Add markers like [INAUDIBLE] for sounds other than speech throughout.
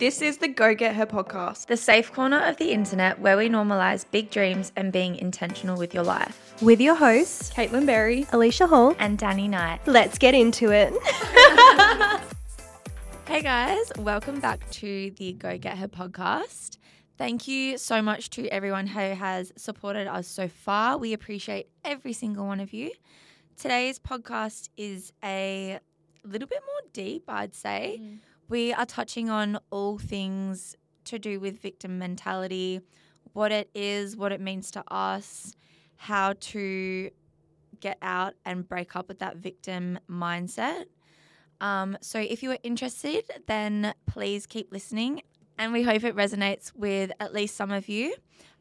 This is the Go Get Her podcast. the safe corner of the internet where we normalize big dreams and being intentional with your life. With your hosts, Caitlin Berry. Alicia Hall. And Dani Knight. Let's get into it. [LAUGHS] Hey guys, welcome back to the Go Get Her podcast. Thank you so much to everyone who has supported us so far. We appreciate every single one of you. Today's podcast is a little bit more deep, I'd say. Mm. We are touching on all things to do with victim mentality, what it is, what it means to us, how to get out and break up with that victim mindset. Um, so if you are interested, then please keep listening, and we hope it resonates with at least some of you.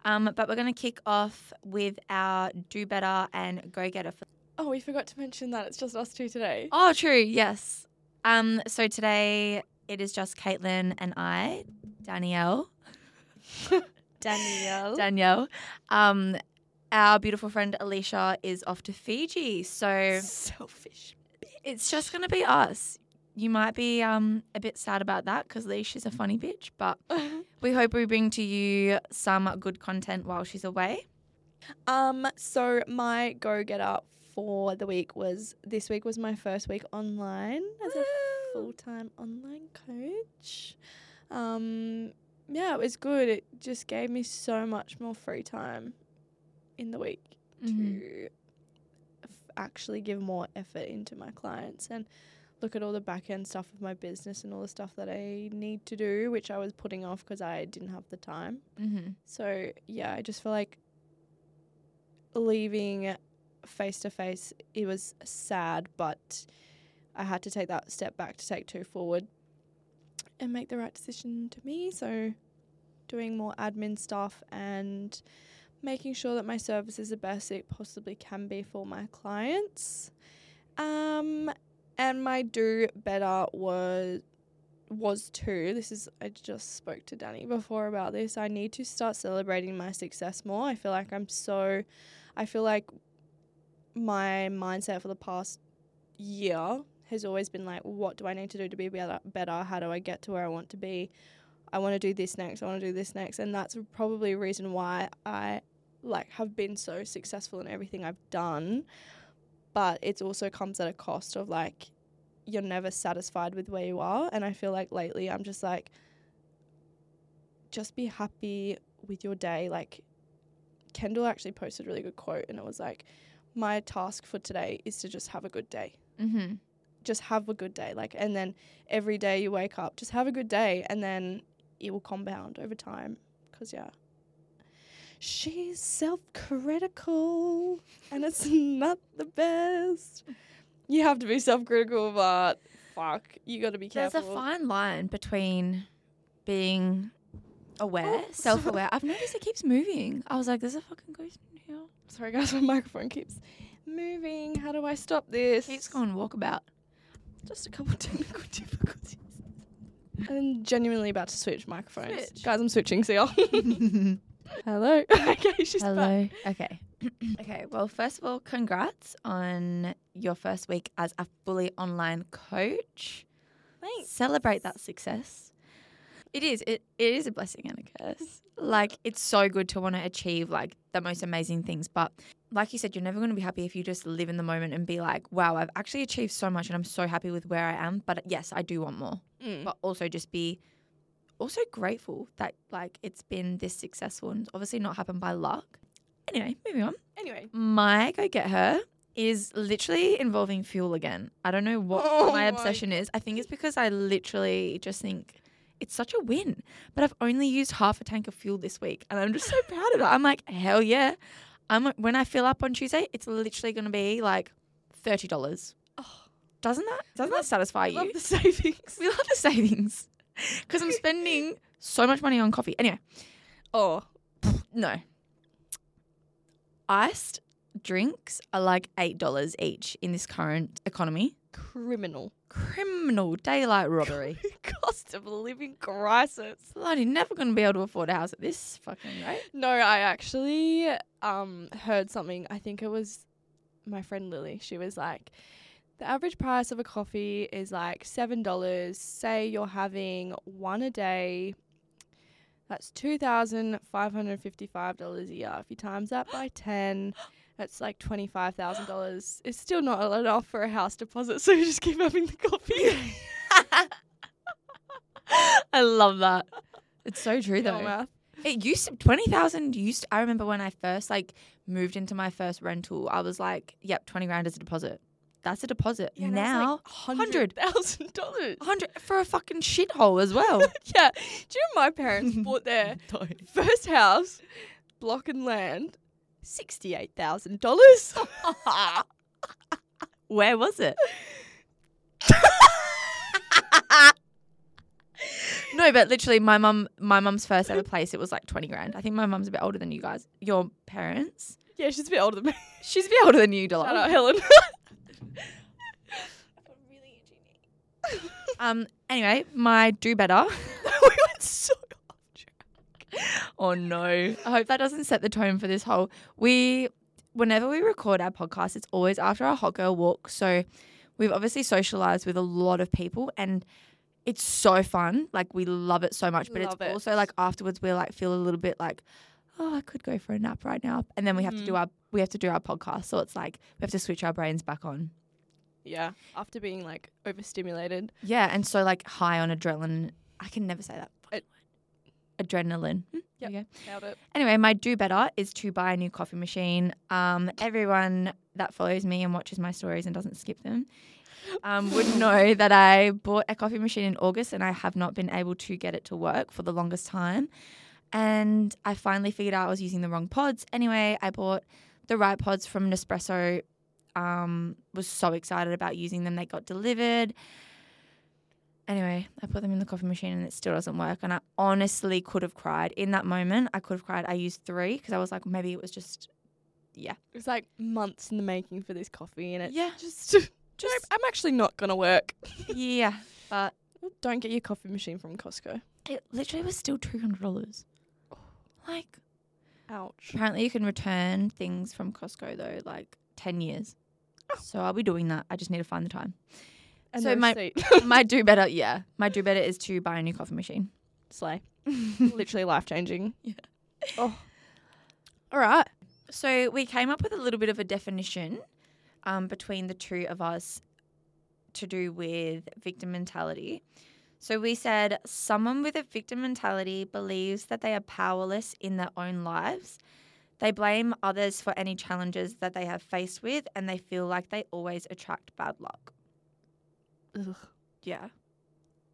Um, but we're going to kick off with our do better and go getter. For- Oh, we forgot to mention that it's just us two today. oh, true, yes. Um, so today it is just Caitlin and I, Danielle, [LAUGHS] Danielle. Danielle. Um, our beautiful friend Alicia is off to Fiji, so Selfish. it's just going to be us. You might be um, a bit sad about that because Lee, she's a funny bitch, but [LAUGHS] we hope we bring to you some good content while she's away. Um, so my go getter for the week was this week was my first week online as a full time online coach. Um, yeah, it was good. It just gave me so much more free time in the week to f- actually give more effort into my clients and look at all the back end stuff of my business and all the stuff that I need to do, which I was putting off because I didn't have the time. Mm-hmm. So yeah, I just feel like leaving face to face, it was sad, but I had to take that step back to take two forward and make the right decision to me. So doing more admin stuff and making sure that my service is the best it possibly can be for my clients. Um and my do better was was too. This is I just spoke to Dani before about this. I need to start celebrating my success more. I feel like I'm so I feel like my mindset for the past year has always been like what do I need to do to be better? How do I get to where I want to be? I want to do this next. I want to do this next. And that's probably a reason why I like have been so successful in everything I've done. But it also comes at a cost of like you're never satisfied with where you are. And I feel like lately I'm just like, just be happy with your day. Like, Kendall actually posted a really good quote, and it was like, my task for today is to just have a good day. Mm-hmm. Just have a good day. Like, and then every day you wake up, just have a good day, and then it will compound over time. Because, yeah. She's self critical and it's [LAUGHS] not the best. You have to be self critical, but fuck, you got to be careful. There's a fine line between being aware, Oh, self aware. I've noticed it keeps moving. I was like, there's a fucking ghost in here. Sorry, guys, my microphone keeps moving. How do I stop this? Keeps going walkabout. Just a couple technical [LAUGHS] difficulties. I'm genuinely about to switch microphones. Switch. Guys, I'm switching, see y'all. [LAUGHS] [LAUGHS] Hello. okay, she's back. Hello. Okay. [CLEARS THROAT] okay. Well, first of all, congrats on your first week as a fully online coach. Thanks. Celebrate that success. It is. It, it is a blessing and a curse. Like it's so good to want to achieve like the most amazing things, but like you said, you're never going to be happy if you just live in the moment and be like, "Wow, I've actually achieved so much, and I'm so happy with where I am." But yes, I do want more. Mm. But also just be also grateful that like it's been this successful and obviously not happened by luck. Anyway, moving on. Anyway. My go get her is literally involving fuel again. I don't know what Oh my my obsession is. I think it's because I literally just think it's such a win. But I've only used half a tank of fuel this week and I'm just so proud of it. I'm like, hell yeah. I'm when I fill up on Tuesday, it's literally gonna be like thirty dollars. Oh. Doesn't that doesn't that satisfy you? love the savings. we love the savings. [LAUGHS] Because I'm spending so much money on coffee. Anyway, Oh. no. Iced drinks are like $8 each in this current economy. Criminal. Criminal daylight robbery. [LAUGHS] Cost of living crisis. Bloody never going to be able to afford a house at this fucking rate. No, I actually um heard something. I think it was my friend Lily. She was like, the average price of a coffee is like seven dollars. Say you're having one a day. That's two thousand five hundred fifty-five dollars a year. If you times that by ten, [GASPS] [GASPS] that's like twenty-five thousand dollars. It's still not enough for a house deposit, so you just keep having the coffee. [LAUGHS] I love that. It's so true though. It used to twenty thousand used. I remember when I first like moved into my first rental, I was like, "Yep, twenty grand is a deposit. That's a deposit." Yeah, now, hundred thousand dollars. hundred for a fucking shithole as well. [LAUGHS] Yeah. Do you know my parents [LAUGHS] bought their first house, block and land, sixty-eight thousand dollars. [LAUGHS] Where was it? [LAUGHS] no, but literally, my mum, my mum's first ever place, it was like twenty grand. I think my mum's a bit older than you guys. Your parents? yeah, she's a bit older than me. She's a bit older than you, Shout out Helen. [LAUGHS] Um. Anyway, my do better. we went so off track. [LAUGHS] Oh no! I hope that doesn't set the tone for this whole. We, whenever we record our podcast, it's always after our hot girl walk. So, we've obviously socialized with a lot of people, and it's so fun. Like we love it so much, but Love it's it. also like afterwards we like feel a little bit like, oh, I could go for a nap right now, and then we have to do Mhm. our we have to do our podcast. So it's like we have to switch our brains back on. Yeah, after being like overstimulated. Yeah, and so like high on adrenaline. I can never say that. Adrenaline. Hmm, you. Nailed it. Anyway, my do better is to buy a new coffee machine. Um, everyone that follows me and watches my stories and doesn't skip them um, would [LAUGHS] know that I bought a coffee machine in August and I have not been able to get it to work for the longest time. And I finally figured out I was using the wrong pods. Anyway, I bought the right pods from Nespresso. Um, was so excited about using them. They got delivered. Anyway, I put them in the coffee machine and it still doesn't work. And I honestly could have cried. In that moment, I could have cried. I used three because I was like, maybe it was just, yeah. It was like months in the making for this coffee, and it Yeah. just, Just, [LAUGHS] just I'm actually not gonna work. [LAUGHS] yeah. But Don't get your coffee machine from Costco. it literally was still $200. Like, Ouch. apparently you can return things from Costco though, like 10 years. Oh. So I'll be doing that. I just need to find the time. And So my- [LAUGHS] my [LAUGHS] do better, yeah. My do better is to buy a new coffee machine. slay. [LAUGHS] Literally life changing. Yeah. Oh. All right. So we came up with a little bit of a definition um, between the two of us to do with victim mentality. So we said someone with a victim mentality believes that they are powerless in their own lives. They blame others for any challenges that they have faced with, and they feel like they always attract bad luck. Ugh. Yeah.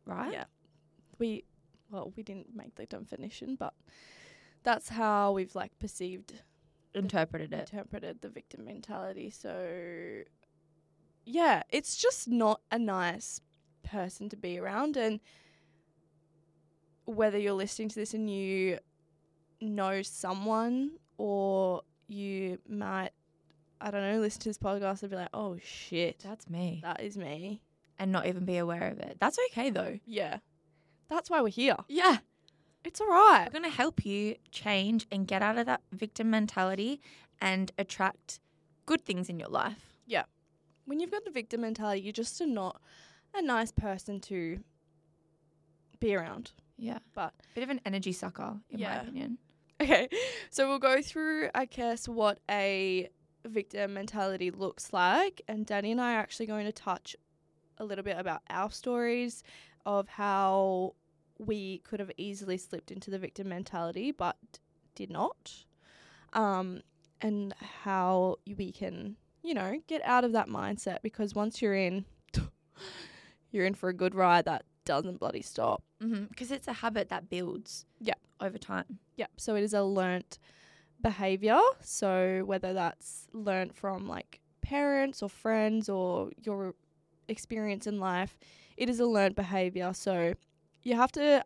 Right? Yeah. We well, we didn't make the definition, but that's how we've like perceived Interpreted it. interpreted the victim mentality. So yeah, it's just not a nice person to be around and whether you're listening to this and you know someone or you might I don't know, listen to this podcast and be like, "Oh shit, That's me. that is me." And not even be aware of it. That's okay though. Yeah. That's why we're here. Yeah. It's all right. We're going to help you change and get out of that victim mentality and attract good things in your life. Yeah. When you've got the victim mentality, you're just a not a nice person to be around. Yeah. But Bit of an energy sucker, in my opinion. okay, so we'll go through, I guess, what a victim mentality looks like, and Dani and I are actually going to touch a little bit about our stories of how we could have easily slipped into the victim mentality, but did not, um, and how we can, you know, get out of that mindset because once you're in, [LAUGHS] you're in for a good ride that doesn't bloody stop. Because it's a habit that builds Yeah. over time. Yep. So it is a learnt behavior. So whether that's learnt from like parents or friends or your experience in life, it is a learnt behavior. So you have to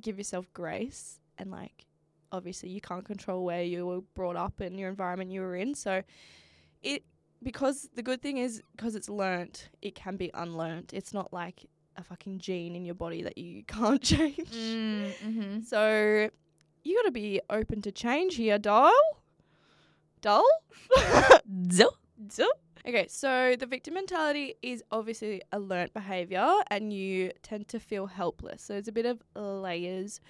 give yourself grace and like obviously you can't control where you were brought up and your environment you were in. So it because the good thing is because it's learnt, it can be unlearnt. It's not like a fucking gene in your body that you [LAUGHS] can't change. Mm-hmm. So you got to be open to change here, doll. Doll? So, [LAUGHS] Doll? Okay, so the victim mentality is obviously a learnt behavior and you tend to feel helpless. So there's a bit of layers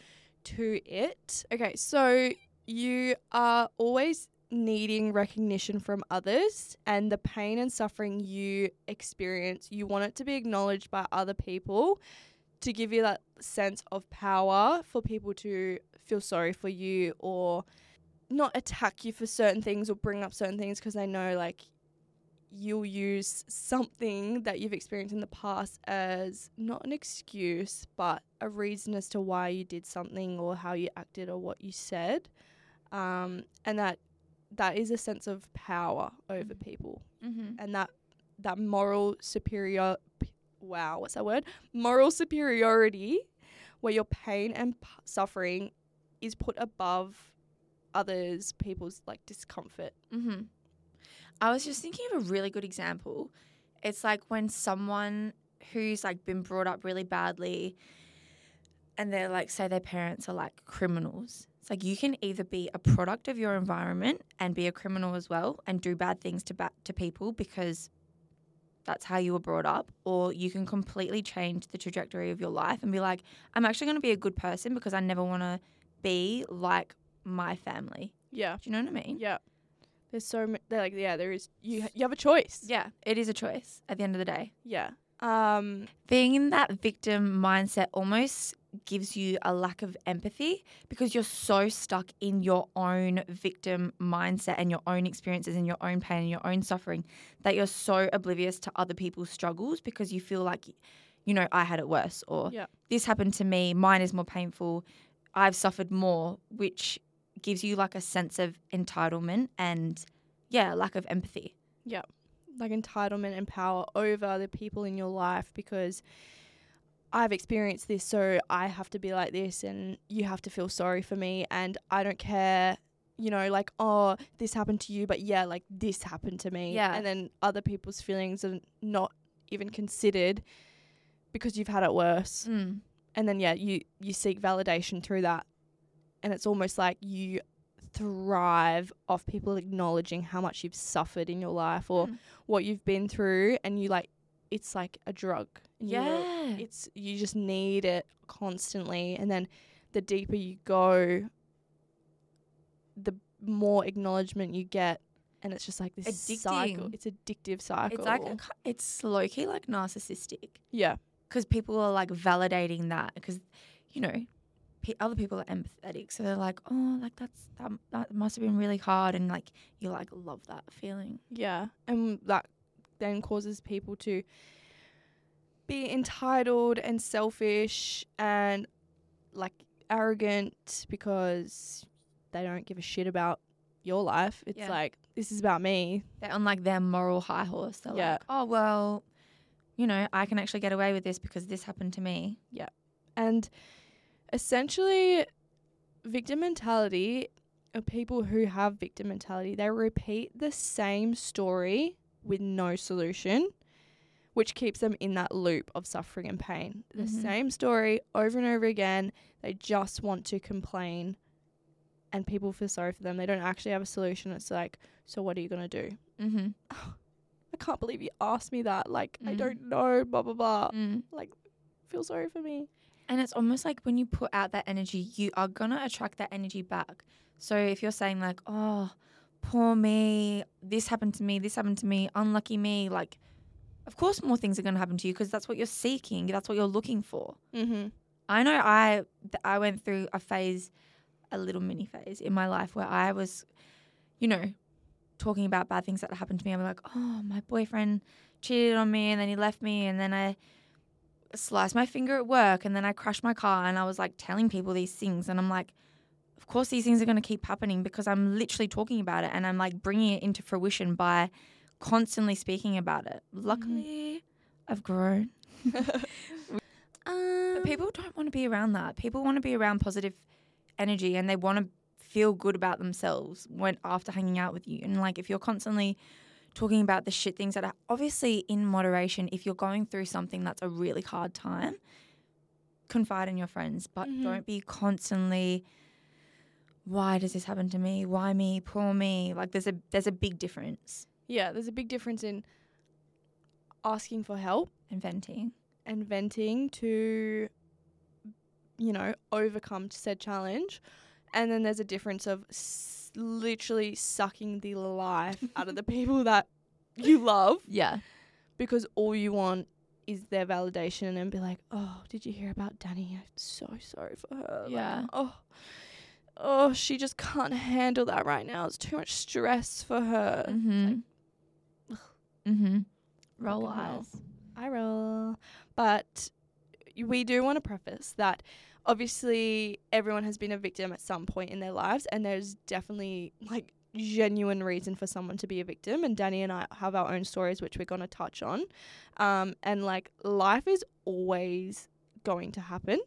to it. Okay, so you are always needing recognition from others and the pain and suffering you experience, you want it to be acknowledged by other people to give you that sense of power for people to feel sorry for you or not attack you for certain things or bring up certain things because they know like you'll use something that you've experienced in the past as not an excuse but a reason as to why you did something or how you acted or what you said um, and that that is a sense of power over Mhm. people Mm-hmm. and that that moral superior p- wow what's that word moral superiority where your pain and p- suffering is put above others people's like discomfort Mm-hmm. I was just thinking of a really good example. It's like when someone who's like been brought up really badly and they're like, say their parents are like criminals. It's like you can either be a product of your environment and be a criminal as well and do bad things to ba- to people because that's how you were brought up, or you can completely change the trajectory of your life and be like, I'm actually going to be a good person because I never want to be like my family. yeah Do you know what I mean? yeah there's so they're like yeah there is you ha- you have a choice Yeah, it is a choice at the end of the day. yeah um Being in that victim mindset almost gives you a lack of empathy because you're so stuck in your own victim mindset and your own experiences and your own pain and your own suffering that you're so oblivious to other people's struggles because you feel like, you know, I had it worse or Yeah. this happened to me, mine is more painful, I've suffered more, which gives you like a sense of entitlement and, yeah, lack of empathy. Yeah. Like entitlement and power over the people in your life because I've experienced this, so I have to be like this, and you have to feel sorry for me, and I don't care, you know, like, oh, this happened to you, but yeah, like this happened to me. Yeah. And then other people's feelings are not even considered because you've had it worse. Mm. And then, yeah, you, you seek validation through that. And it's almost like you thrive off people acknowledging how much you've suffered in your life or Mm. what you've been through and you like it's like a drug. And you know, Yeah. it's you just need it constantly and then the deeper you go the more acknowledgement you get and it's just like this cycle. It's addictive cycle. It's like a, it's low key like narcissistic. Yeah. Because people are like validating that because you know pe- other people are empathetic, so they're like, oh, like that's that, that must have been really hard, and like you like love that feeling. yeah and that then causes people to be entitled and selfish and like arrogant because they don't give a shit about your life. It's Yeah. like this is about me. They're on like their moral high horse. They're Yeah. like, oh well, you know, I can actually get away with this because this happened to me. Yeah, and essentially victim mentality or people who have victim mentality, they repeat the same story with no solution, which keeps them in that loop of suffering and pain. The Mhm. same story over and over again. They just want to complain and people feel sorry for them. They don't actually have a solution. It's like, so what are you going to do? Mm-hmm. [SIGHS] I can't believe you asked me that. Like, I Mm. don't know, blah, blah, blah. Mm. Feel sorry for me. And it's almost like when you put out that energy, you are gonna attract that energy back. So if you're saying like, "Oh, poor me, this happened to me, this happened to me, unlucky me," like, of course more things are gonna happen to you because that's what you're seeking, that's what you're looking for. Mm-hmm. I know I I went through a phase, a little mini phase in my life where I was, you know, talking about bad things that happened to me. I'm like, oh, my boyfriend cheated on me and then he left me and then I sliced my finger at work and then I crashed my car and I was like telling people these things and I'm like, of course these things are going to keep happening because I'm literally talking about it and I'm like bringing it into fruition by constantly speaking about it. Mm-hmm. Luckily, I've grown. [LAUGHS] But people don't want to be around that. People want to be around positive energy and they want to feel good about themselves when after hanging out with you. And like if you're constantly talking about the shit things that are obviously in moderation, if you're going through something that's a really hard time, confide in your friends, but Mhm. don't be constantly why does this happen to me? Why me? Poor me. Like there's a there's a big difference. yeah, there's a big difference in asking for help And venting. and venting to, you know, overcome said challenge. And then there's a difference of s- literally sucking the life out of the people that you love [LAUGHS] Yeah. because all you want is their validation and be like, oh, did you hear about Dani? I'm so sorry for her. Like, Yeah. oh, oh, she just can't handle that right now. It's too much stress for her. Mm-hmm. mm-hmm. Roll eyes. I roll. But we do want to preface that obviously everyone has been a victim at some point in their lives, and there's definitely like genuine reason for someone to be a victim. And Dani and I have our own stories, which we're going to touch on. Um, and like life is always going to happen,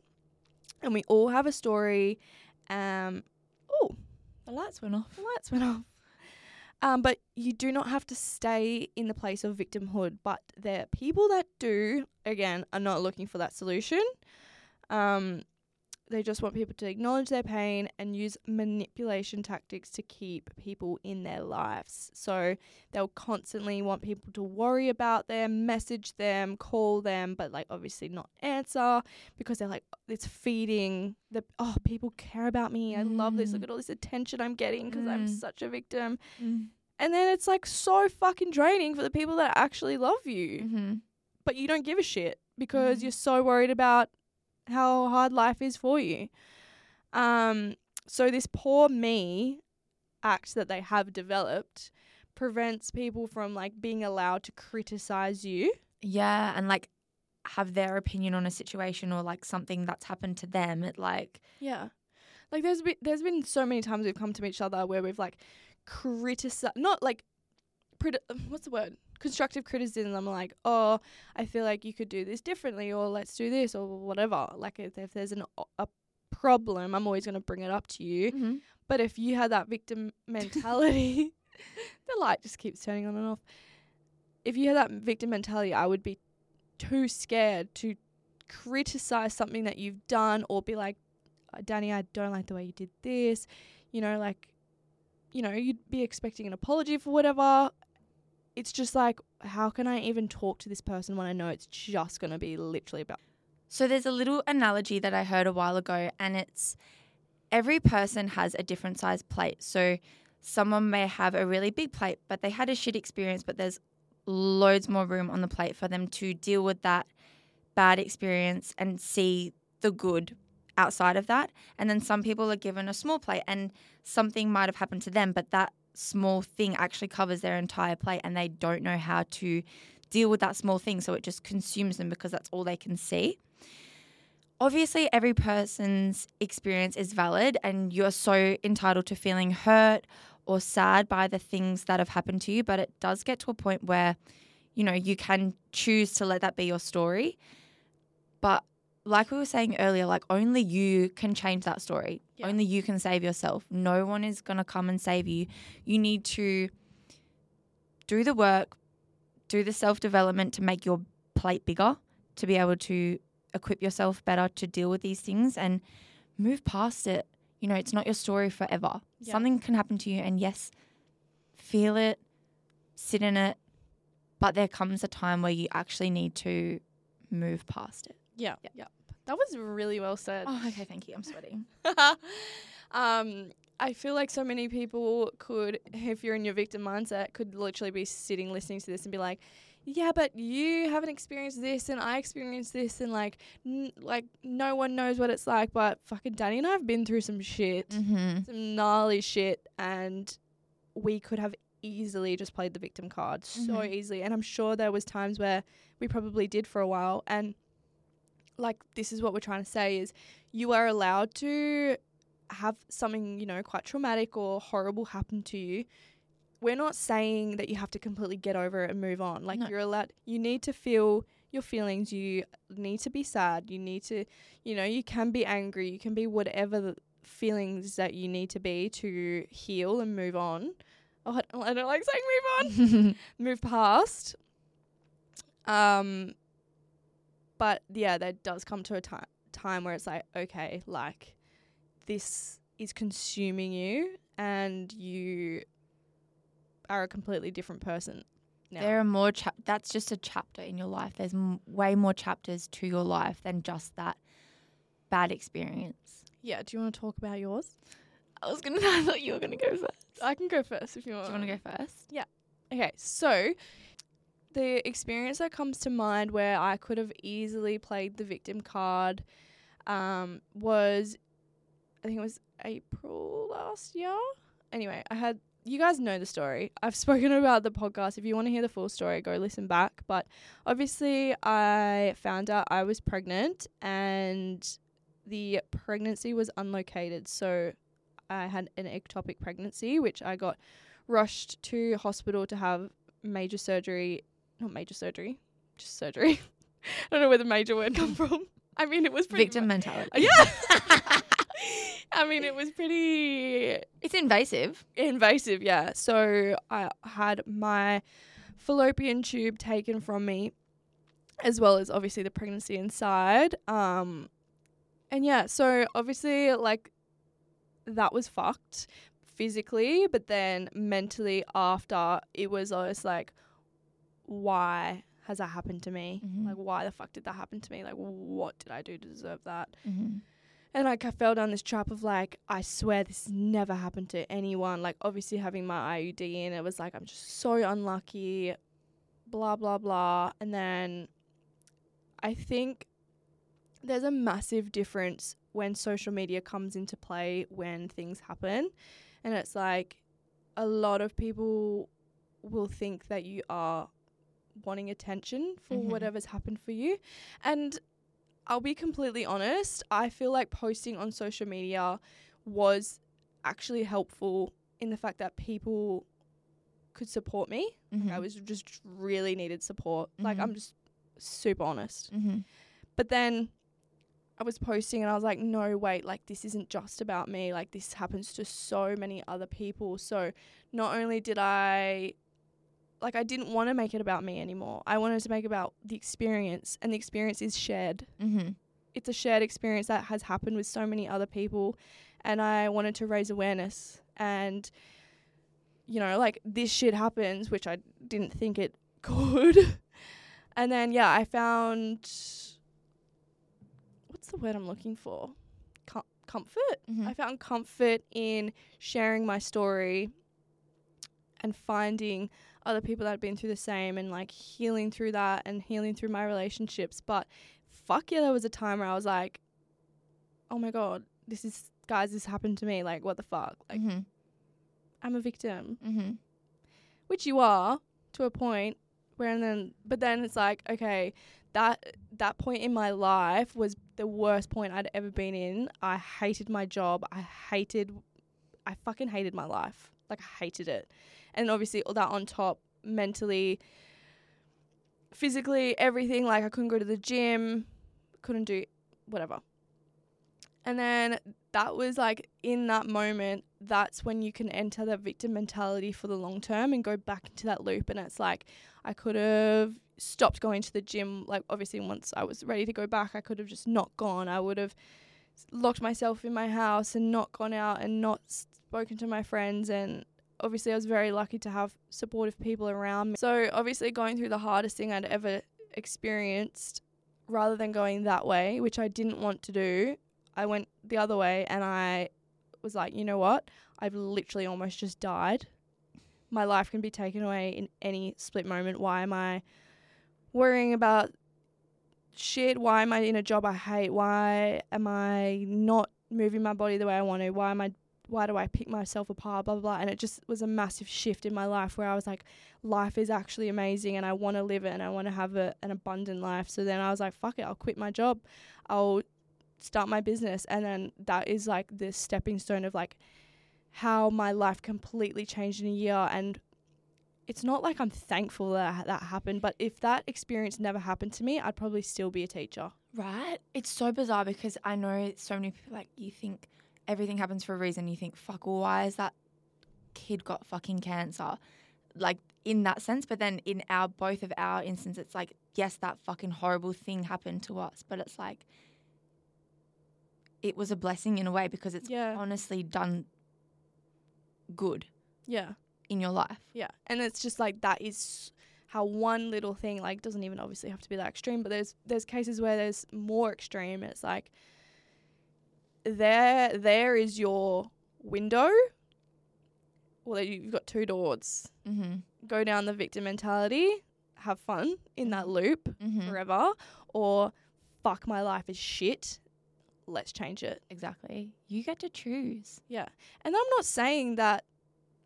and we all have a story. Um, oh, The lights went off. the lights went off. Um, but you do not have to stay in the place of victimhood. But the people that do, again, are not looking for that solution. Um, they just want people to acknowledge their pain and use manipulation tactics to keep people in their lives. So they'll constantly want people to worry about them, message them, call them, but like obviously not answer because they're like, it's feeding the, oh, people care about me. I love this. Look Mm. at all this attention I'm getting because I'm Mm. such a victim. Mm. And then it's like so fucking draining for the people that actually love you, Mm-hmm. but you don't give a shit because Mhm. you're so worried about how hard life is for you. Um, so this poor me act that they have developed prevents people from like being allowed to criticize you. Yeah, and like have their opinion on a situation or like something that's happened to them. It like Yeah. Like there's been there's been so many times we've come to each other where we've like criticized not like what's the word constructive criticism I'm like oh I feel like you could do this differently or let's do this or whatever like if, if there's an a problem I'm always going to bring it up to you but if you had that victim [LAUGHS] mentality [LAUGHS] the light just keeps turning on and off if you had that victim mentality I would be too scared to criticize something that you've done or be like "Uh, Dani, I don't like the way you did this. You know, like, you know, you'd be expecting an apology for whatever. It's just like, how can I even talk to this person when I know it's just going to be literally about. So there's a little analogy that I heard a while ago, and it's every person has a different size plate. So someone may have a really big plate, but they had a shit experience, but there's loads more room on the plate for them to deal with that bad experience and see the good outside of that. And then some people are given a small plate and something might have happened to them, but that small thing actually covers their entire plate and they don't know how to deal with that small thing. So it just consumes them because that's all they can see. Obviously, every person's experience is valid, and you're so entitled to feeling hurt or sad by the things that have happened to you. But it does get to a point where, you know, you can choose to let that be your story. But like we were saying earlier, like only you can change that story. Yeah. Only you can save yourself. No one is going to come and save you. You need to do the work, do the self development to make your plate bigger, to be able to equip yourself better to deal with these things and move past it. You know, it's not your story forever. Yeah. Something can happen to you, and yes, feel it, sit in it, but there comes a time where you actually need to move past it. Yeah. Yeah. That was really well said. Oh, okay, thank you. I'm sweating. [LAUGHS] um, I feel like so many people could, if you're in your victim mindset, could literally be sitting listening to this and be like, "Yeah, but you haven't experienced this, and I experienced this, and like, n- like no one knows what it's like." But fucking Dani and I have been through some shit, Mm-hmm. some gnarly shit, and we could have easily just played the victim card so Mhm. easily. And I'm sure there was times where we probably did for a while, and like this is what we're trying to say is you are allowed to have something, you know, quite traumatic or horrible happen to you. We're not saying that you have to completely get over it and move on. Like No. you're allowed you need to feel your feelings, you need to be sad, you need to, you know, you can be angry, you can be whatever the feelings that you need to be to heal and move on. Oh, I don't, I don't like saying move on [LAUGHS] move past. Um, but yeah, there does come to a time time where it's like, okay, like this is consuming you, and you are a completely different person now. There are more. Chap- that's just a chapter in your life. There's m- way more chapters to your life than just that bad experience. yeah. Do you want to talk about yours? I was gonna. [LAUGHS] I thought you were gonna go first. I can go first if you want. Do you want to go first? Yeah. Okay, so the experience that comes to mind where I could have easily played the victim card um, was, I think it was April last year. Anyway, I had, you guys know the story. I've [LAUGHS] spoken about the podcast. If you want to hear the full story, go listen back. But obviously, I found out I was pregnant and the pregnancy was unlocated. So I had an ectopic pregnancy, which I got rushed to hospital to have major surgery. Not major surgery, just surgery. [LAUGHS] I don't know where the major word come from. I mean, it was pretty Victim mu- mentality. [LAUGHS] Yeah. [LAUGHS] I mean, it was pretty It's invasive. invasive, yeah. So I had my fallopian tube taken from me, as well as obviously the pregnancy inside. Um, and yeah, so obviously, like, that was fucked physically, but then mentally after, it was always like, why has that happened to me? Mhm. Like, why the fuck did that happen to me? Like, what did I do to deserve that? Mm-hmm. And like I fell down this trap of like, I swear this never happened to anyone. Like obviously having my IUD in, it was like I'm just so unlucky, blah blah blah. And then I think there's a massive difference when social media comes into play when things happen. And it's like a lot of people will think that you are wanting attention for Mhm. whatever's happened for you. And I'll be completely honest, I feel like posting on social media was actually helpful in the fact that people could support me. Mm-hmm. I was just really needed support. Like Mhm. I'm just super honest. Mm-hmm. But then I was posting and I was like, no, wait, like this isn't just about me. Like this happens to so many other people. So not only did I like I didn't want to make it about me anymore. I wanted to make it about the experience and the experience is shared. Mm-hmm. It's a shared experience that has happened with so many other people and I wanted to raise awareness and you know, like this shit happens, which I didn't think it [LAUGHS] could. and then yeah, I found what's the word I'm looking for? Com- comfort. Mhm. I found comfort in sharing my story and finding other people that had been through the same and like healing through that and healing through my relationships. But fuck yeah, there was a time where I was like, oh my God, this is, guys, this happened to me. Like, what the fuck? Like, mm-hmm. I'm a victim, Mm-hmm. which you are to a point where, and then, but then it's like, okay, that, that point in my life was the worst point I'd ever been in. I hated my job. I hated, I fucking hated my life. Like, I hated it. And obviously, all that on top, mentally, physically, everything. Like, I couldn't go to the gym, couldn't do whatever. And then that was like in that moment, that's when you can enter the victim mentality for the long term and go back into that loop. And it's like, I could have stopped going to the gym. Like, obviously, once I was ready to go back, I could have just not gone. I would have locked myself in my house and not gone out and not spoken to my friends. And obviously, I was very lucky to have supportive people around me. So, obviously, going through the hardest thing I'd ever experienced, rather than going that way, which I didn't want to do, I went the other way and I was like, you know what? I've literally almost just died. My life can be taken away in any split moment. Why am I worrying about shit? Why am I in a job I hate? Why am I not moving my body the way I want to? Why am I why do I pick myself apart? Blah blah blah. And it just was a massive shift in my life where I was like, life is actually amazing and I want to live it and I want to have a, an abundant life. So then I was like, fuck it, I'll quit my job. I'll start my business and then that is like the stepping stone of like how my life completely changed in a year and it's not like I'm thankful that that happened but if that experience never happened to me I'd probably still be a teacher Right? It's so bizarre because I know so many people like you think everything happens for a reason. You think, fuck, well, why is that kid got fucking cancer? Like in that sense, but then in our both of our instance, it's like, yes, that fucking horrible thing happened to us, but it's like it was a blessing in a way because it's Yeah. honestly done good. yeah in your life. Yeah. And it's just like that is how one little thing like doesn't even obviously have to be that extreme, but there's there's cases where there's more extreme. It's like there there is your window. Well, you've got two doors. Mm-hmm. Go down the victim mentality, have fun in that loop Mm-hmm. forever, or fuck my life is shit. Let's change it. Exactly. You get to choose. Yeah. And I'm not saying that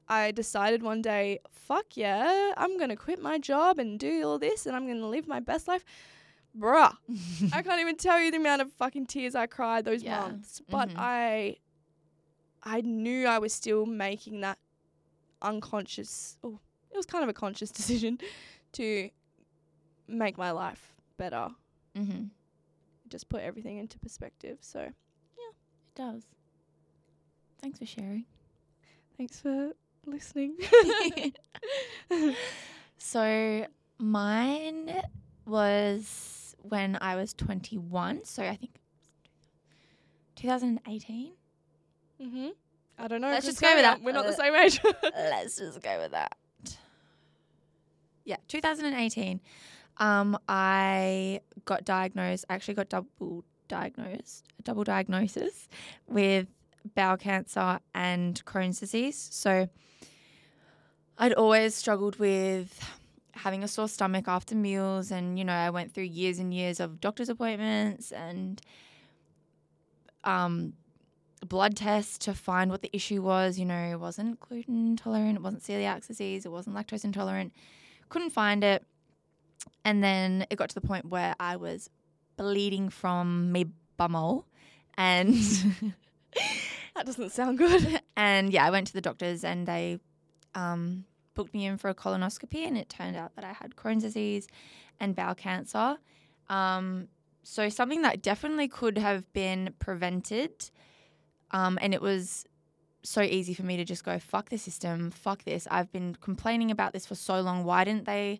I decided one day, fuck yeah, I'm going to quit my job and do all this and I'm going to live my best life. Bruh, [LAUGHS] I can't even tell you the amount of fucking tears I cried those Yeah. months. But Mhm. I I knew I was still making that unconscious oh, it was kind of a conscious [LAUGHS] decision to make my life better. mm-hmm. Just put everything into perspective. So yeah, It does. Thanks for sharing. thanks for listening. [LAUGHS] So mine was when I was 21. So I think 2018. Mm-hmm. I don't know. Let's just go with that. We're not the Uh, same age. [LAUGHS] Let's just go with that. Yeah, 2018. Um, I got diagnosed. Actually got double diagnosed, a double diagnosis with bowel cancer and Crohn's disease. So I'd always struggled with having a sore stomach after meals, and you know, I went through years and years of doctor's appointments and um, blood tests to find what the issue was. You know, it wasn't gluten intolerant, it wasn't celiac disease, it wasn't lactose intolerant. Couldn't find it. And then it got to the point where I was bleeding from me bumhole. And [LAUGHS] that doesn't sound good. [LAUGHS] and yeah, I went to the doctors and they um, booked me in for a colonoscopy, and it turned out that I had Crohn's disease and bowel cancer. Um, so something that definitely could have been prevented, um, and it was so easy for me to just go, "Fuck the system, fuck this." I've been complaining about this for so long. Why didn't they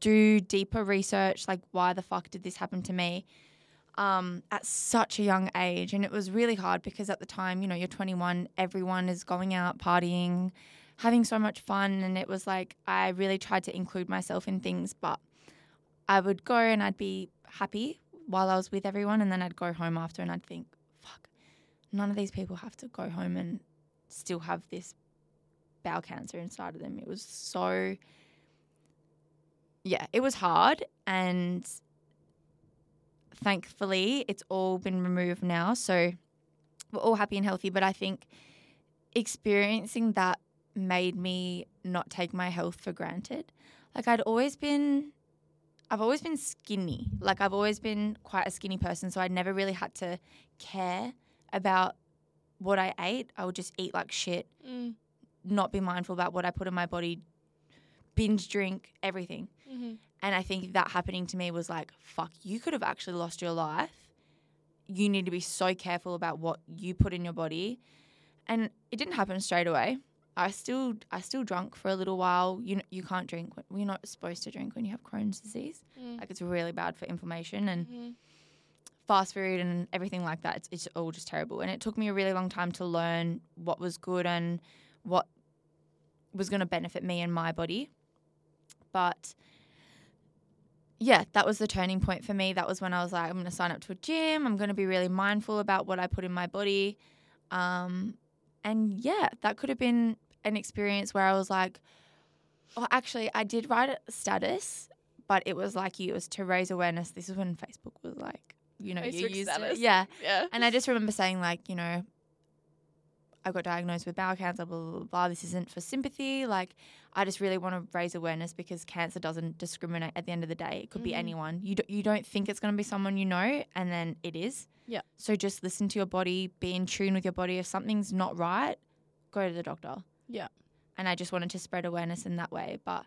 do deeper research? Like, why the fuck did this happen to me? um, at such a young age. And it was really hard because at the time, you know, you're 21, everyone is going out, partying, having so much fun. And it was like, I really tried to include myself in things, but I would go and I'd be happy while I was with everyone. And then I'd go home after and I'd think, fuck, none of these people have to go home and still have this bowel cancer inside of them. It was so, yeah, it was hard. And thankfully it's all been removed now so we're all happy and healthy but i think experiencing that made me not take my health for granted like i'd always been i've always been skinny like i've always been quite a skinny person so I'd never really had to care about what i ate i would just eat like shit Mm. not be mindful about what i put in my body binge drink everything Mm-hmm. and I think that happening to me was like, fuck, you could have actually lost your life. You need to be so careful about what you put in your body. And it didn't happen straight away. I still I still drunk for a little while. You you can't drink. You're not supposed to drink when you have Crohn's disease. Mm. Like it's really bad for inflammation and Mhm. fast food and everything like that. It's, it's all just terrible. And it took me a really long time to learn what was good and what was going to benefit me and my body. But yeah, that was the turning point for me. That was when I was like, I'm going to sign up to a gym. I'm going to be really mindful about what I put in my body. Um, and yeah, that could have been an experience where I was like, oh, actually, I did write a status, but it was like you, it was to raise awareness. This is when Facebook was like, you know, you Facebook used status. it. Yeah. Yeah. And I just remember saying, like, you know, I got diagnosed with bowel cancer, blah, blah, blah, blah. This isn't for sympathy. Like, I just really want to raise awareness because cancer doesn't discriminate at the end of the day. It could be Mhm. anyone. You, do, you don't think it's going to be someone you know, and then it is. Yeah. So just listen to your body, be in tune with your body. If something's not right, go to the doctor. Yeah. And I just wanted to spread awareness in that way. But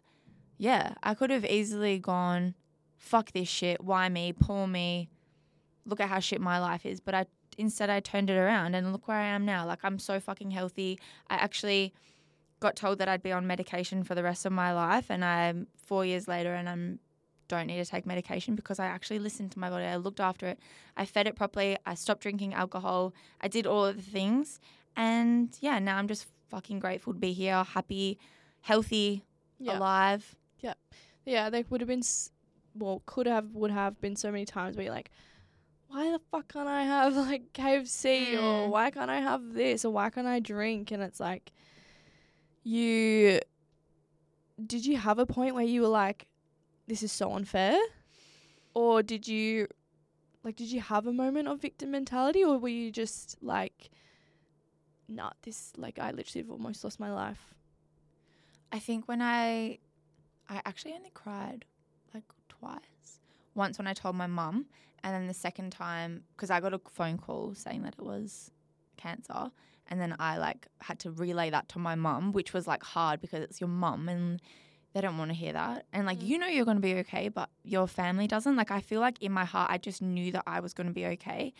yeah, I could have easily gone, fuck this shit. Why me? Poor me. Look at how shit my life is. But I instead I turned it around and look where I am now. Like I'm so fucking healthy. I actually got told that I'd be on medication for the rest of my life and I'm 4 years later and I'm don't need to take medication because I actually listened to my body. I looked after it. I fed it properly. I stopped drinking alcohol. I did all of the things. And yeah, now I'm just fucking grateful to be here, happy, healthy, alive. Yeah, Yeah, there would have been, s- well, could have, would have been so many times where you're like, why the fuck can't I have like KFC or Mm. why can't I have this or why can't I drink? And it's like, you, did you have a point where you were like, this is so unfair? Or did you, like, did you have a moment of victim mentality or were you just like, nah, this, like, I literally have almost lost my life? I think when I, I actually only cried like twice. Once when I told my mum, and then the second time because I got a phone call saying that it was cancer, and then I like had to relay that to my mum, which was like hard because it's your mum and they don't want to hear that. And like Mm. you know you're going to be okay, but your family doesn't. Like I feel like in my heart I just knew that I was going to be okay.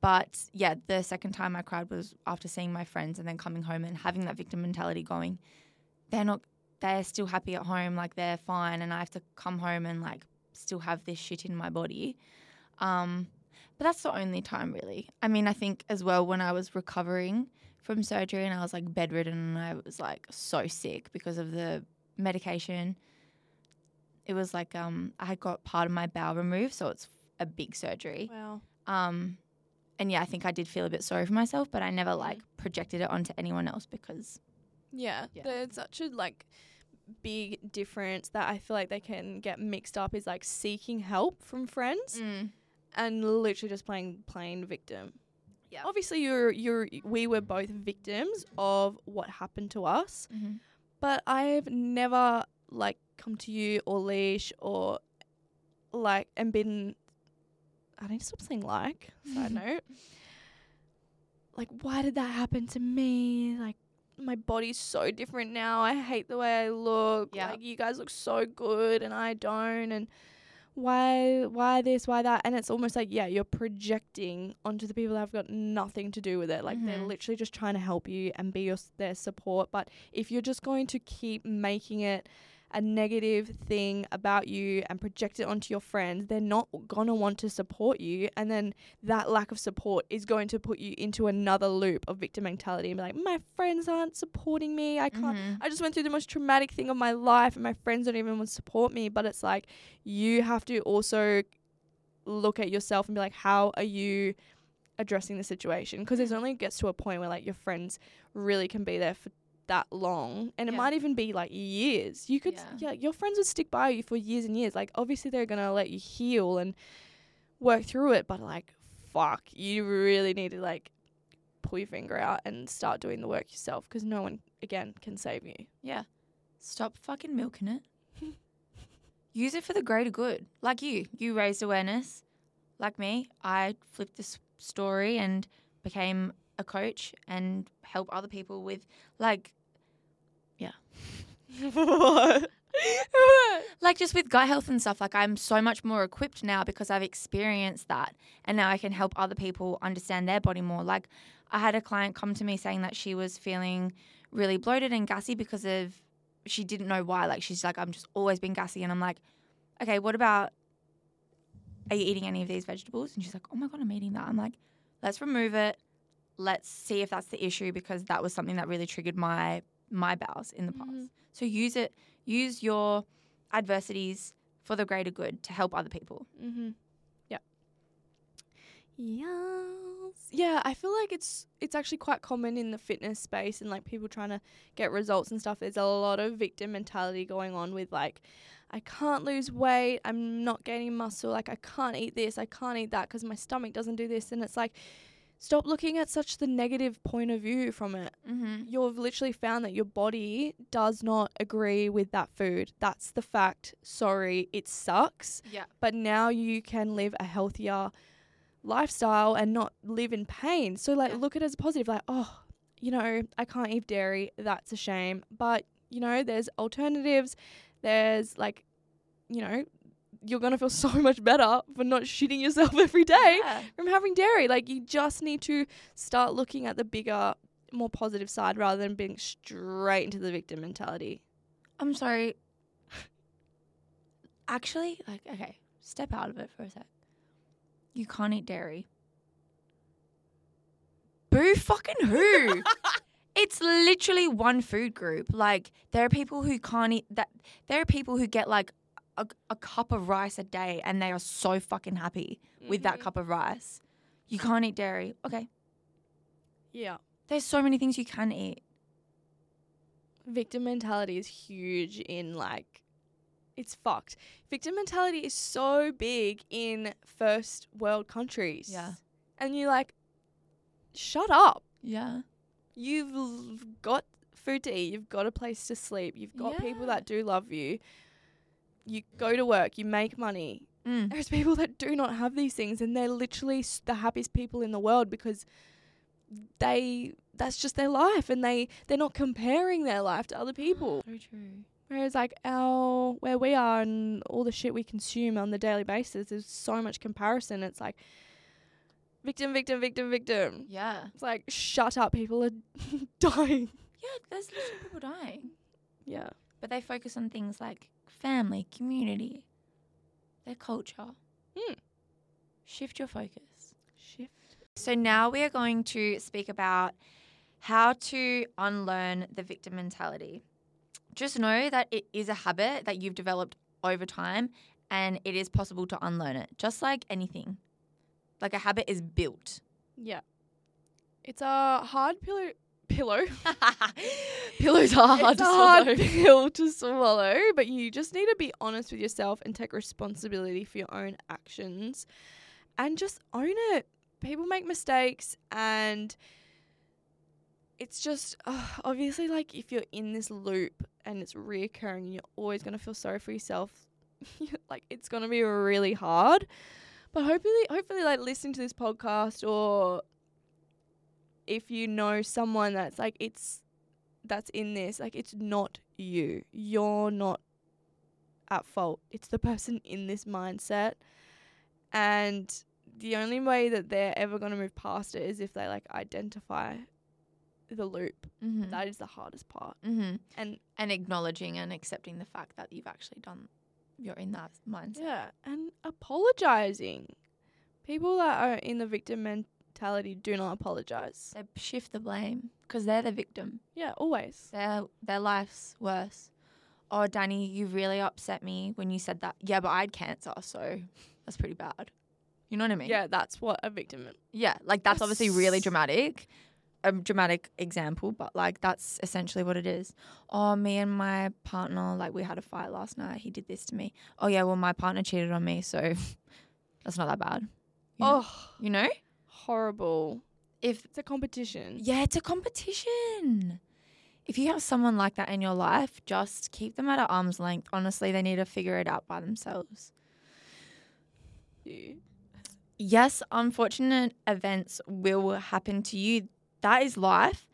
But yeah, the second time I cried was after seeing my friends and then coming home and having that victim mentality going. They're not they're still happy at home, like they're fine, and I have to come home and like still have this shit in my body. Um, but that's the only time, really. I mean, I think as well when I was recovering from surgery and I was like bedridden and I was like so sick because of the medication. It was like um, I had got part of my bowel removed, so it's a big surgery. Wow. Um, and yeah, I think I did feel a bit sorry for myself, but I never Mm. like projected it onto anyone else because Yeah, Yeah. there's such a like big difference that I feel like they can get mixed up is like seeking help from friends and literally just playing plain victim. Yeah. Obviously you're you're we were both victims of what happened to us, Mhm. but I've never like come to you or leash or like and been I need to stop saying like, side [LAUGHS] note. Like why did that happen to me? Like my body's so different now. I hate the way I look. Yeah. Like you guys look so good and I don't and why why this, why that? And it's almost like, yeah, you're projecting onto the people that have got nothing to do with it. Like they're Mhm. literally just trying to help you and be your their support. But if you're just going to keep making it a negative thing about you and project it onto your friends, they're not gonna want to support you. And then that lack of support is going to put you into another loop of victim mentality and be like, my friends aren't supporting me. I can't Mhm. I just went through the most traumatic thing of my life and my friends don't even want to support me. But it's like you have to also look at yourself and be like, how are you addressing the situation? Because it only gets to a point where like your friends really can be there for that long and it might even be like years you could Yeah. yeah your friends would stick by you for years and years like obviously they're gonna let you heal and work through it but like fuck you really need to like pull your finger out and start doing the work yourself because no one again can save you Yeah. Stop fucking milking it. [LAUGHS] Use it for the greater good. Like you. You raised awareness. Like me, I flipped this story and became a coach and help other people with like what? [LAUGHS] like just with gut health and stuff like i'm so much more equipped now because i've experienced that and now i can help other people understand their body more. Like i had a client come to me saying that she was feeling really bloated and gassy because of she didn't know why. Like she's like i'm just always been gassy. And i'm like okay what about are you eating any of these vegetables? And she's like oh my god i'm eating that. I'm like let's remove it. Let's see if that's the issue because that was something that really triggered my my bowels in the past Mhm. so use it use your adversities for the greater good to help other people. Mm-hmm. Yeah. Yes. Yeah, I feel like it's it's actually quite common in the fitness space and like people trying to get results and stuff. There's a lot of victim mentality going on with like, I can't lose weight. I'm not gaining muscle. Like I can't eat this. I can't eat that because my stomach doesn't do this. And it's like, stop looking at such the negative point of view from it. Mm-hmm. You've literally found that your body does not agree with that food. That's the fact. Sorry, it sucks Yeah. but now you can live a healthier lifestyle and not live in pain. So like Yeah. look at it as a positive like oh, you know, I can't eat dairy, that's a shame, but you know, there's alternatives. There's like you know, you're to feel [LAUGHS] so much better for not shitting yourself [LAUGHS] every day Yeah. from having dairy. Like you just need to start looking at the bigger more positive side rather than being straight into the victim mentality. I'm sorry. Actually, like, okay, step out of it for a sec. You can't eat dairy. Boo fucking who? [LAUGHS] it's literally one food group. Like there are people who can't eat that. There are people who get like a, a cup of rice a day, and they are so fucking happy with that Mhm. cup of rice. You can't eat dairy. Okay, Yeah. there's so many things you can eat. victim mentality is huge in like it's fucked. Victim mentality is so big in first world countries. Yeah. And you're like, shut up. Yeah. You've got food to eat, you've got a place to sleep, you've got people that do love you. You go to work, you make money. Mm. There's people that do not have these things and they're literally s- the happiest people in the world because they that's just their life and they they're not comparing their life to other [GASPS] people. So true. Whereas like our where we are and all the shit we consume on the daily basis, there's so much comparison. It's like victim, victim, victim, victim. Yeah. It's like shut up, people are [LAUGHS] dying. Yeah. There's literally people dying, Yeah. but they focus on things like family, community, their culture. Hmm. Shift your focus. Shift. So now we are going to speak about how to unlearn the victim mentality. Just know that it is a habit that you've developed over time and it is possible to unlearn it, just like anything. Like a habit is built. Yeah. It's a hard pillow pillow. [LAUGHS] [LAUGHS] Pillows are hard it's to a swallow. hard [LAUGHS] pill to swallow, but you just need to be honest with yourself and take responsibility for your own actions and just own it. People make mistakes and it's just uh, [SIGHS] obviously like if you're in this loop and it's reoccurring, you're always going to feel sorry for yourself. like it's going to be really hard. But hopefully hopefully like listening to this podcast or if you know someone that's like it's that's in this like it's not you you're not at fault it's the person in this mindset and the only way that they're ever going to move past it is if they like identify the loop mm-hmm. that is the hardest part mm-hmm. and And acknowledging and accepting the fact that you've actually done, you're in that mindset. yeah and apologizing people that are in the victim mentality do not apologize They shift the blame because they're the victim. yeah always Their their life's worse. Oh, Dani, you really upset me when you said that. Yeah, but I had cancer, so that's pretty bad. You know what I mean? yeah that's what a victim Yeah, like that's obviously really dramatic. A dramatic example, but like that's essentially what it is. Oh, me and my partner, like we had a fight last night. He did this to me. Oh yeah, well my partner cheated on me, so [LAUGHS] that's not that bad. You know? oh You know? Horrible If it's a competition Yeah, it's a competition. If you have someone like that in your life, just keep them at an arm's length. Honestly, they need to figure it out by themselves. you Yes, unfortunate events will happen to you. That is life.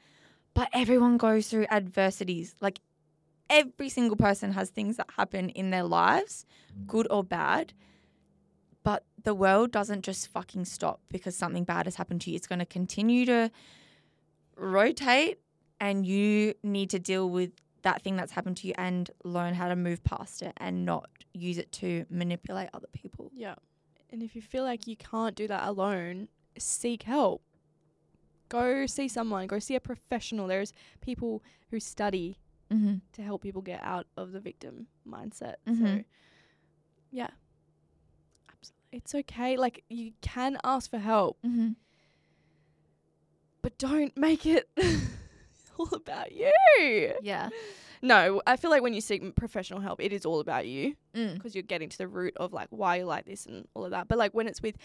But everyone goes through adversities. Like every single person has things that happen in their lives, good or bad. But the world doesn't just fucking stop because something bad has happened to you. It's going to continue to rotate, and you need to deal with that thing that's happened to you and learn how to move past it and not use it to manipulate other people. Yeah. And if you feel like you can't do that alone, seek help. Go see someone, go see a professional. There's people who study Mm-hmm. to help people get out of the victim mindset. So, Mhm. yeah. It's okay. Like, you can ask for help, Mm-hmm. but don't make it [LAUGHS] all about you. Yeah. No, I feel like when you seek professional help, it is all about you. Mm. because you're getting to the root of like why you're like this and all of that. But like when it's with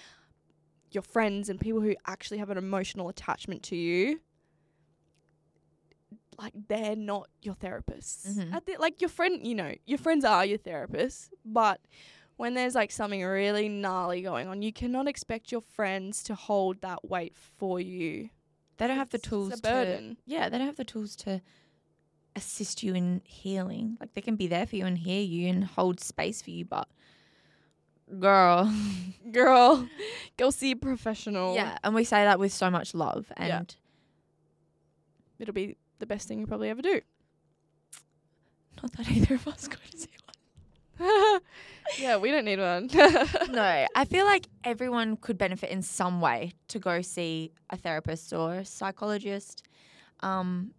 your friends and people who actually have an emotional attachment to you, like they're not your therapists. Mhm. At the, like your friend, you know, your friends are your therapists, but when there's like something really gnarly going on, you cannot expect your friends to hold that weight for you. They don't have the It's- it's tools a to burden. Yeah, they don't have the tools to assist you in healing. Like they can be there for you and hear you and hold space for you, but girl. [LAUGHS] Girl, go see a professional. yeah, and we say that with so much love and Yeah. It'll be the best thing you probably ever do. not that either of us to see [LAUGHS] yeah, we don't need one. [LAUGHS] No, I feel like everyone could benefit in some way to go see a therapist or a psychologist. Um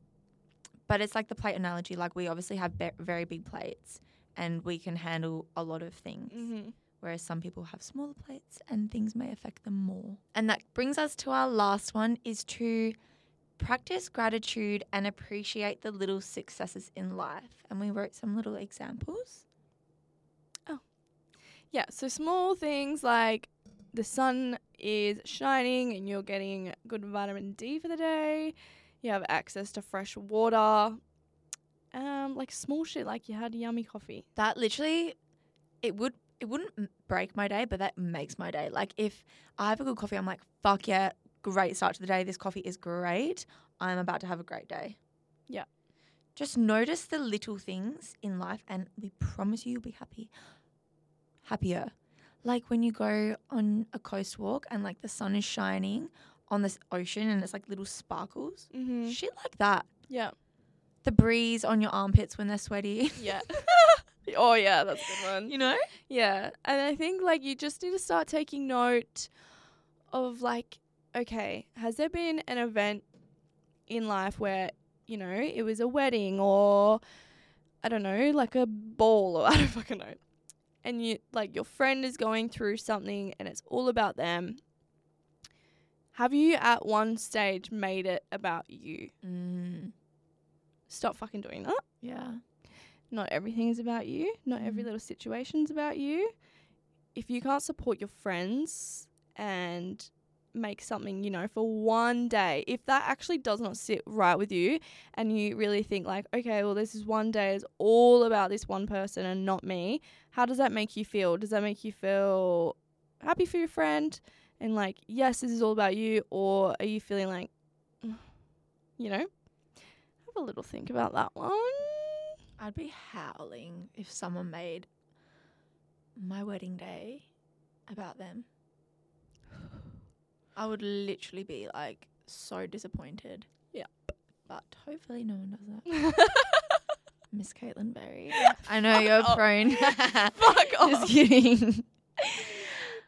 but it's like the plate analogy. Like we obviously have be- very big plates, and we can handle a lot of things. Mm-hmm. Whereas some people have smaller plates, and things may affect them more. And that brings us to our last one: is to practice gratitude and appreciate the little successes in life. And we wrote some little examples. Yeah, so small things like the sun is shining and you're getting good vitamin D for the day. You have access to fresh water. Um, like small shit, like you had yummy coffee. That literally, it would it wouldn't break my day, but that makes my day. Like if I have a good coffee, I'm like, fuck yeah, great start to the day. This coffee is great. I'm about to have a great day. Yeah. Just notice the little things in life, and we promise you, you'll be happy, happier. Like when you go on a coast walk and like the sun is shining on this ocean and it's like little sparkles, Mm-hmm. shit like that. Yeah. The breeze on your armpits when they're sweaty. [LAUGHS] Yeah. [LAUGHS] oh yeah, that's a good one. you know? Yeah, and I think like you just need to start taking note of like, okay, has there been an event in life where you know it was a wedding or I don't know, like a ball or [LAUGHS] I don't fucking know, and you like your friend is going through something and it's all about them. Have you at one stage made it about you? Mm, Stop fucking doing that. yeah. not everything is about you. Not every Mm. little situation's about you. If you can't support your friends and make something, you know, for one day, if that actually does not sit right with you and you really think like, okay, well this is one day is all about this one person and not me, how does that make you feel? Does that make you feel happy for your friend and like, yes, this is all about you or are you feeling like [SIGHS] you know? Have a little think about that one. I'd be howling if someone made my wedding day about them. I would literally be like so disappointed. Yeah. But hopefully no one does that. [LAUGHS] Miss Caitlin Berry. [LAUGHS] I know you're off. prone. [LAUGHS] Fuck Just off. kidding.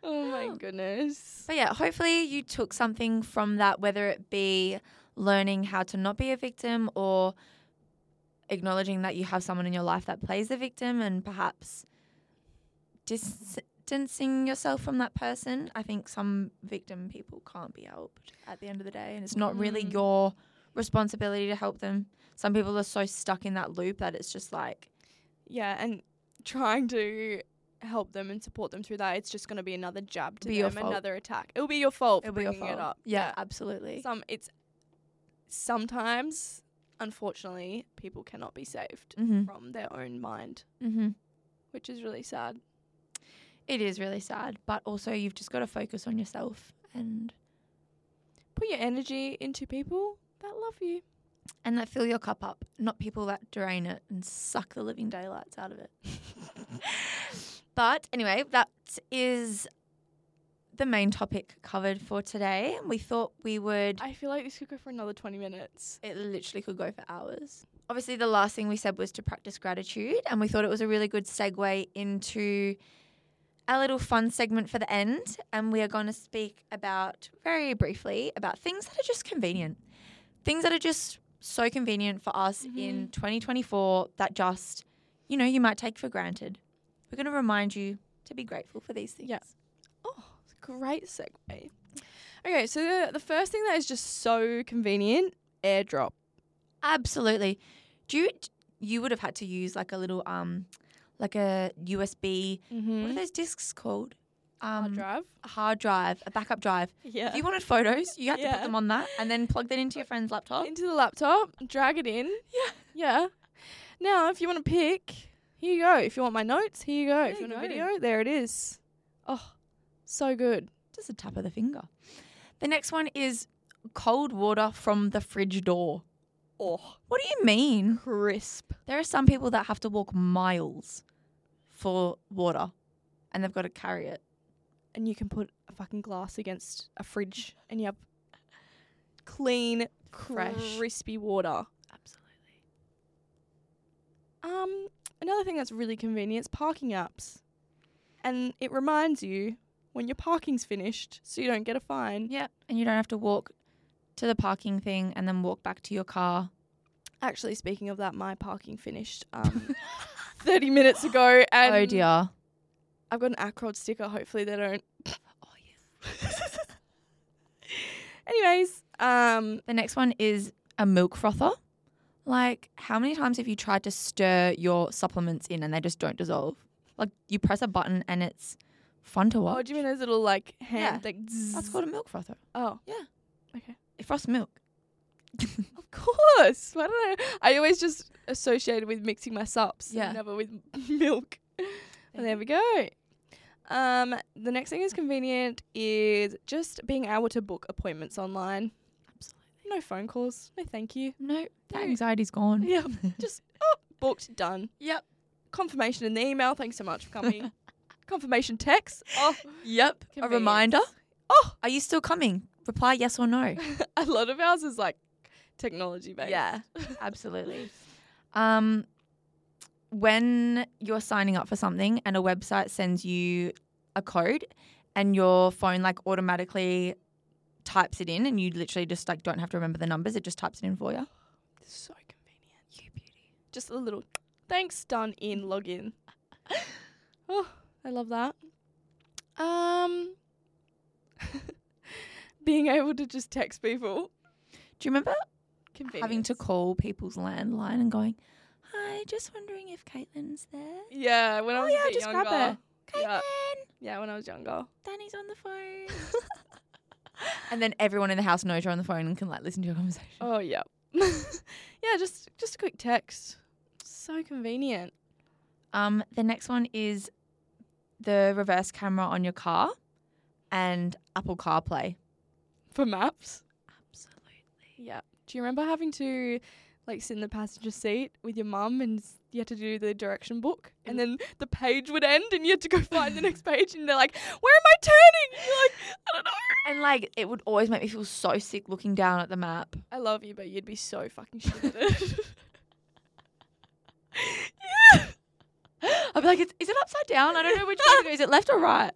Oh my [GASPS] goodness. But yeah, hopefully you took something from that, whether it be learning how to not be a victim or acknowledging that you have someone in your life that plays the victim and perhaps distancing yourself from that person. I think some victim people can't be helped at the end of the day, and it's not really Mm. your responsibility to help them. Some people are so stuck in that loop that it's just like, Yeah, and trying to help them and support them through that, it's just going to be another jab to Be them, another attack. It'll be your fault it'll for be your bringing fault. it up. Yeah, absolutely. Some it's sometimes, unfortunately, people cannot be saved Mm-hmm. from their own mind, Mm-hmm. which is really sad. It is really sad, but also you've just got to focus on yourself and Put your energy into people that love you. and that fill your cup up, not people that drain it and suck the living daylights out of it. [LAUGHS] but anyway, that is the main topic covered for today. We thought we would I feel like this could go for another 20 minutes. it literally could go for hours. Obviously, the last thing we said was to practice gratitude, and we thought it was a really good segue into a little fun segment for the end. And we are going to speak about very briefly about things that are just convenient, things that are just so convenient for us in 2024 that just, you know, you might take for granted. We're going to remind you to be grateful for these things. Yeah. Oh, great segue. Okay, so the, the first thing that is just so convenient, airdrop. Absolutely. Do you you would have had to use like a little um like a USB Mm-hmm. what are those discs called? Um Hard drive. a hard drive, a backup drive. [LAUGHS] Yeah. If you wanted photos, you had to put them on that and then plug that into your friend's laptop. into the laptop, drag it in. [LAUGHS] Yeah. Yeah. Now, if you want to pick, here you go. If you want my notes, here you go. if There you you want a video, there it is. Oh, so good. Just a tap of the finger. The next one is cold water from the fridge door. Oh, What do you mean? crisp. There are some people that have to walk miles for water and they've got to carry it. And you can put a fucking glass against a fridge and you have clean, Fresh. crispy water. Absolutely. Um, another thing that's really convenient is parking apps. And it reminds you when your parking's finished so you don't get a fine. Yeah, and you don't have to walk to the parking thing and then walk back to your car. Actually, speaking of that, my parking finished um, [LAUGHS] 30 minutes ago. And oh dear. I've got an Acrod sticker. Hopefully, they don't. [LAUGHS] Oh yes. [LAUGHS] Anyways, um, The next one is a milk frother. Like, how many times have you tried to stir your supplements in and they just don't dissolve? Like, you press a button and it's fun to watch. oh, do you mean those little like hand Yeah. like? That's zzz? called a milk frother. Oh, Yeah. Okay. It frosts milk. [LAUGHS] Of course. Why don't I? I always just associated with mixing my sups. Yeah. Never with [LAUGHS] milk. And there we go. Um, the next thing is convenient is just being able to book appointments online. Absolutely. No phone calls. No, thank you. No, that anxiety's gone. Yeah, [LAUGHS] just oh, booked, done. Yep. Confirmation in the email. Thanks so much for coming. Confirmation text. Oh, Yep. A reminder. Oh. Are you still coming? Reply yes or no. a lot of ours is like technology based. Yeah. Absolutely. [LAUGHS] Um, when you're signing up for something and a website sends you a code and your phone like automatically types it in and you literally just like don't have to remember the numbers, it just types it in for you. so convenient. You beauty. Just a little thanks done in login. [LAUGHS] oh, I love that. Um, [LAUGHS] being able to just text people. Do you remember. Having to call people's landline and going, Hi, just wondering if Caitlin's there? Yeah, when I Oh, was yeah, a bit just younger. grab her. Yeah. Caitlin, Yeah, when I was younger. Dani's on the phone. [LAUGHS] and then everyone in the house knows you're on the phone and can like listen to your conversation. Oh yeah. [LAUGHS] yeah, just just a quick text. So convenient. Um, the next one is the reverse camera on your car and Apple CarPlay. For maps. Absolutely. Yeah. Do you remember having to like sit in the passenger seat with your mum and you had to do the direction book and then the page would end and you had to go [LAUGHS] find the next page and they're like, Where am I turning? And you're like, I don't know. And like it would always make me feel so sick looking down at the map. I love you, but you'd be so fucking shit at it. [LAUGHS] I'd be like, is, is it upside down? I don't know which way to go. Is it left or right?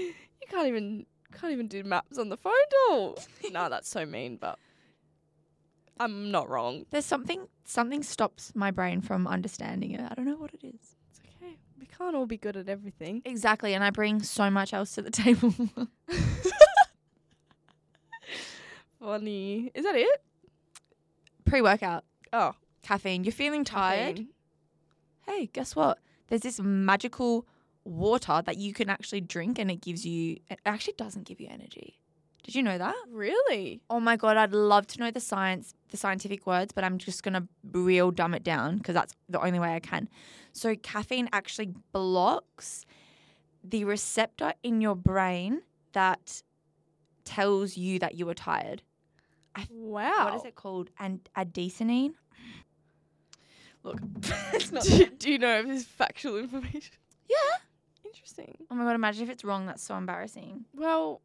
you can't even can't even do maps on the phone doll. [LAUGHS] nah, that's so mean, but I'm not wrong. There's something something stops my brain from understanding it. I don't know what it is. It's okay. We can't all be good at everything. Exactly, and I bring so much else to the [LAUGHS] table. Funny. Is that it? Pre-workout, Oh, caffeine. You're feeling tired. caffeine. hey, guess what? There's this magical water that you can actually drink and it gives you, it actually doesn't give you energy. Did you know that? Really? Oh my God, I'd love to know the science, the scientific words, but I'm just going to real dumb it down because that's the only way I can. So, caffeine actually blocks the receptor in your brain that tells you that you are tired. Wow. What is it called? And adenosine? Look, [LAUGHS] it's not do, do you know if this factual information? Yeah. Interesting. Oh my God, imagine if it's wrong. That's so embarrassing. Well,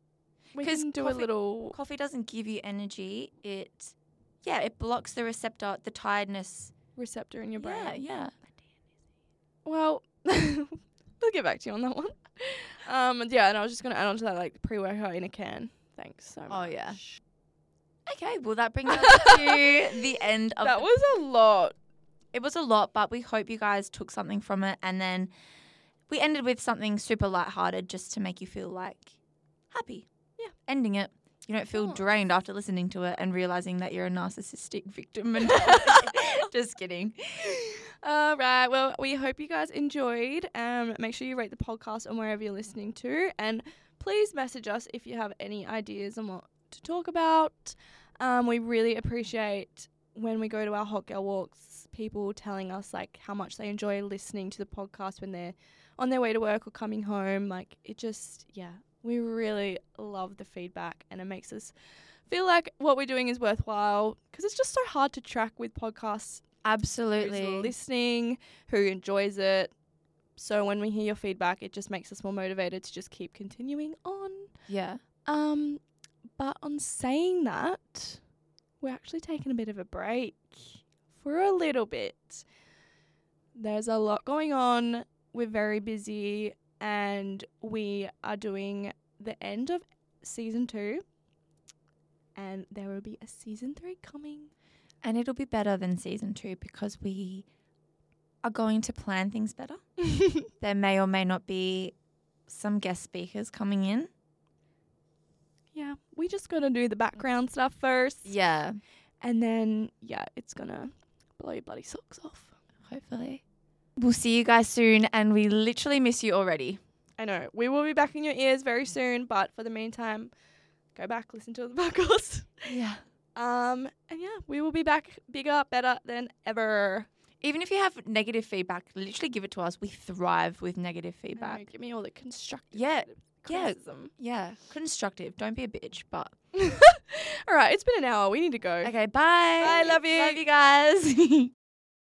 we can do coffee- a little. Coffee doesn't give you energy. It, yeah, it blocks the receptor, the tiredness. receptor in your brain. Yeah, yeah. Well, [LAUGHS] we'll get back to you on that one. Um, yeah, and I was just gonna add on to that, like pre-workout in a can. Thanks so much. Oh, yeah. Okay, well that brings [LAUGHS] us to the end of that was a lot. it was a lot, but we hope you guys took something from it and then we ended with something super lighthearted just to make you feel like happy. Yeah. Ending it. You don't feel Nice. drained after listening to it and realizing that you're a narcissistic victim and [LAUGHS] [LAUGHS] just kidding. All right. Well, we hope you guys enjoyed. Um, make sure you rate the podcast on wherever you're listening to, and please message us if you have any ideas on what to talk about. Um, we really appreciate when we go to our hot girl walks, people telling us like how much they enjoy listening to the podcast when they're on their way to work or coming home. Like it just, yeah, we really love the feedback, and it makes us feel like what we're doing is worthwhile because it's just so hard to track with podcasts who's Absolutely. listening, who enjoys it. So when we hear your feedback, it just makes us more motivated to just keep continuing on. Yeah. Um, but on saying that, we're actually taking a bit of a break for a little bit. There's a lot going on. We're very busy, and we are doing the end of season two. And there will be a season three coming. And it'll be better than season two because we are going to plan things better. [LAUGHS] There may or may not be some guest speakers coming in. yeah, we just gotta do the background stuff first. Yeah, And then, yeah, it's gonna blow your bloody socks off. hopefully. We'll see you guys soon, and we literally miss you already. I know. We will be back in your ears very soon, but for the meantime, go back, listen to the [LAUGHS] podcast. Yeah. Um, and yeah, we will be back bigger, better than ever. Even if you have negative feedback, literally give it to us. We thrive with negative I know, feedback. give me all the constructive Yeah, yeah. Yeah, constructive. Don't be a bitch, but [LAUGHS] all right, it's been an hour. We need to go. okay. Bye. Bye, love you. Love you guys. [LAUGHS]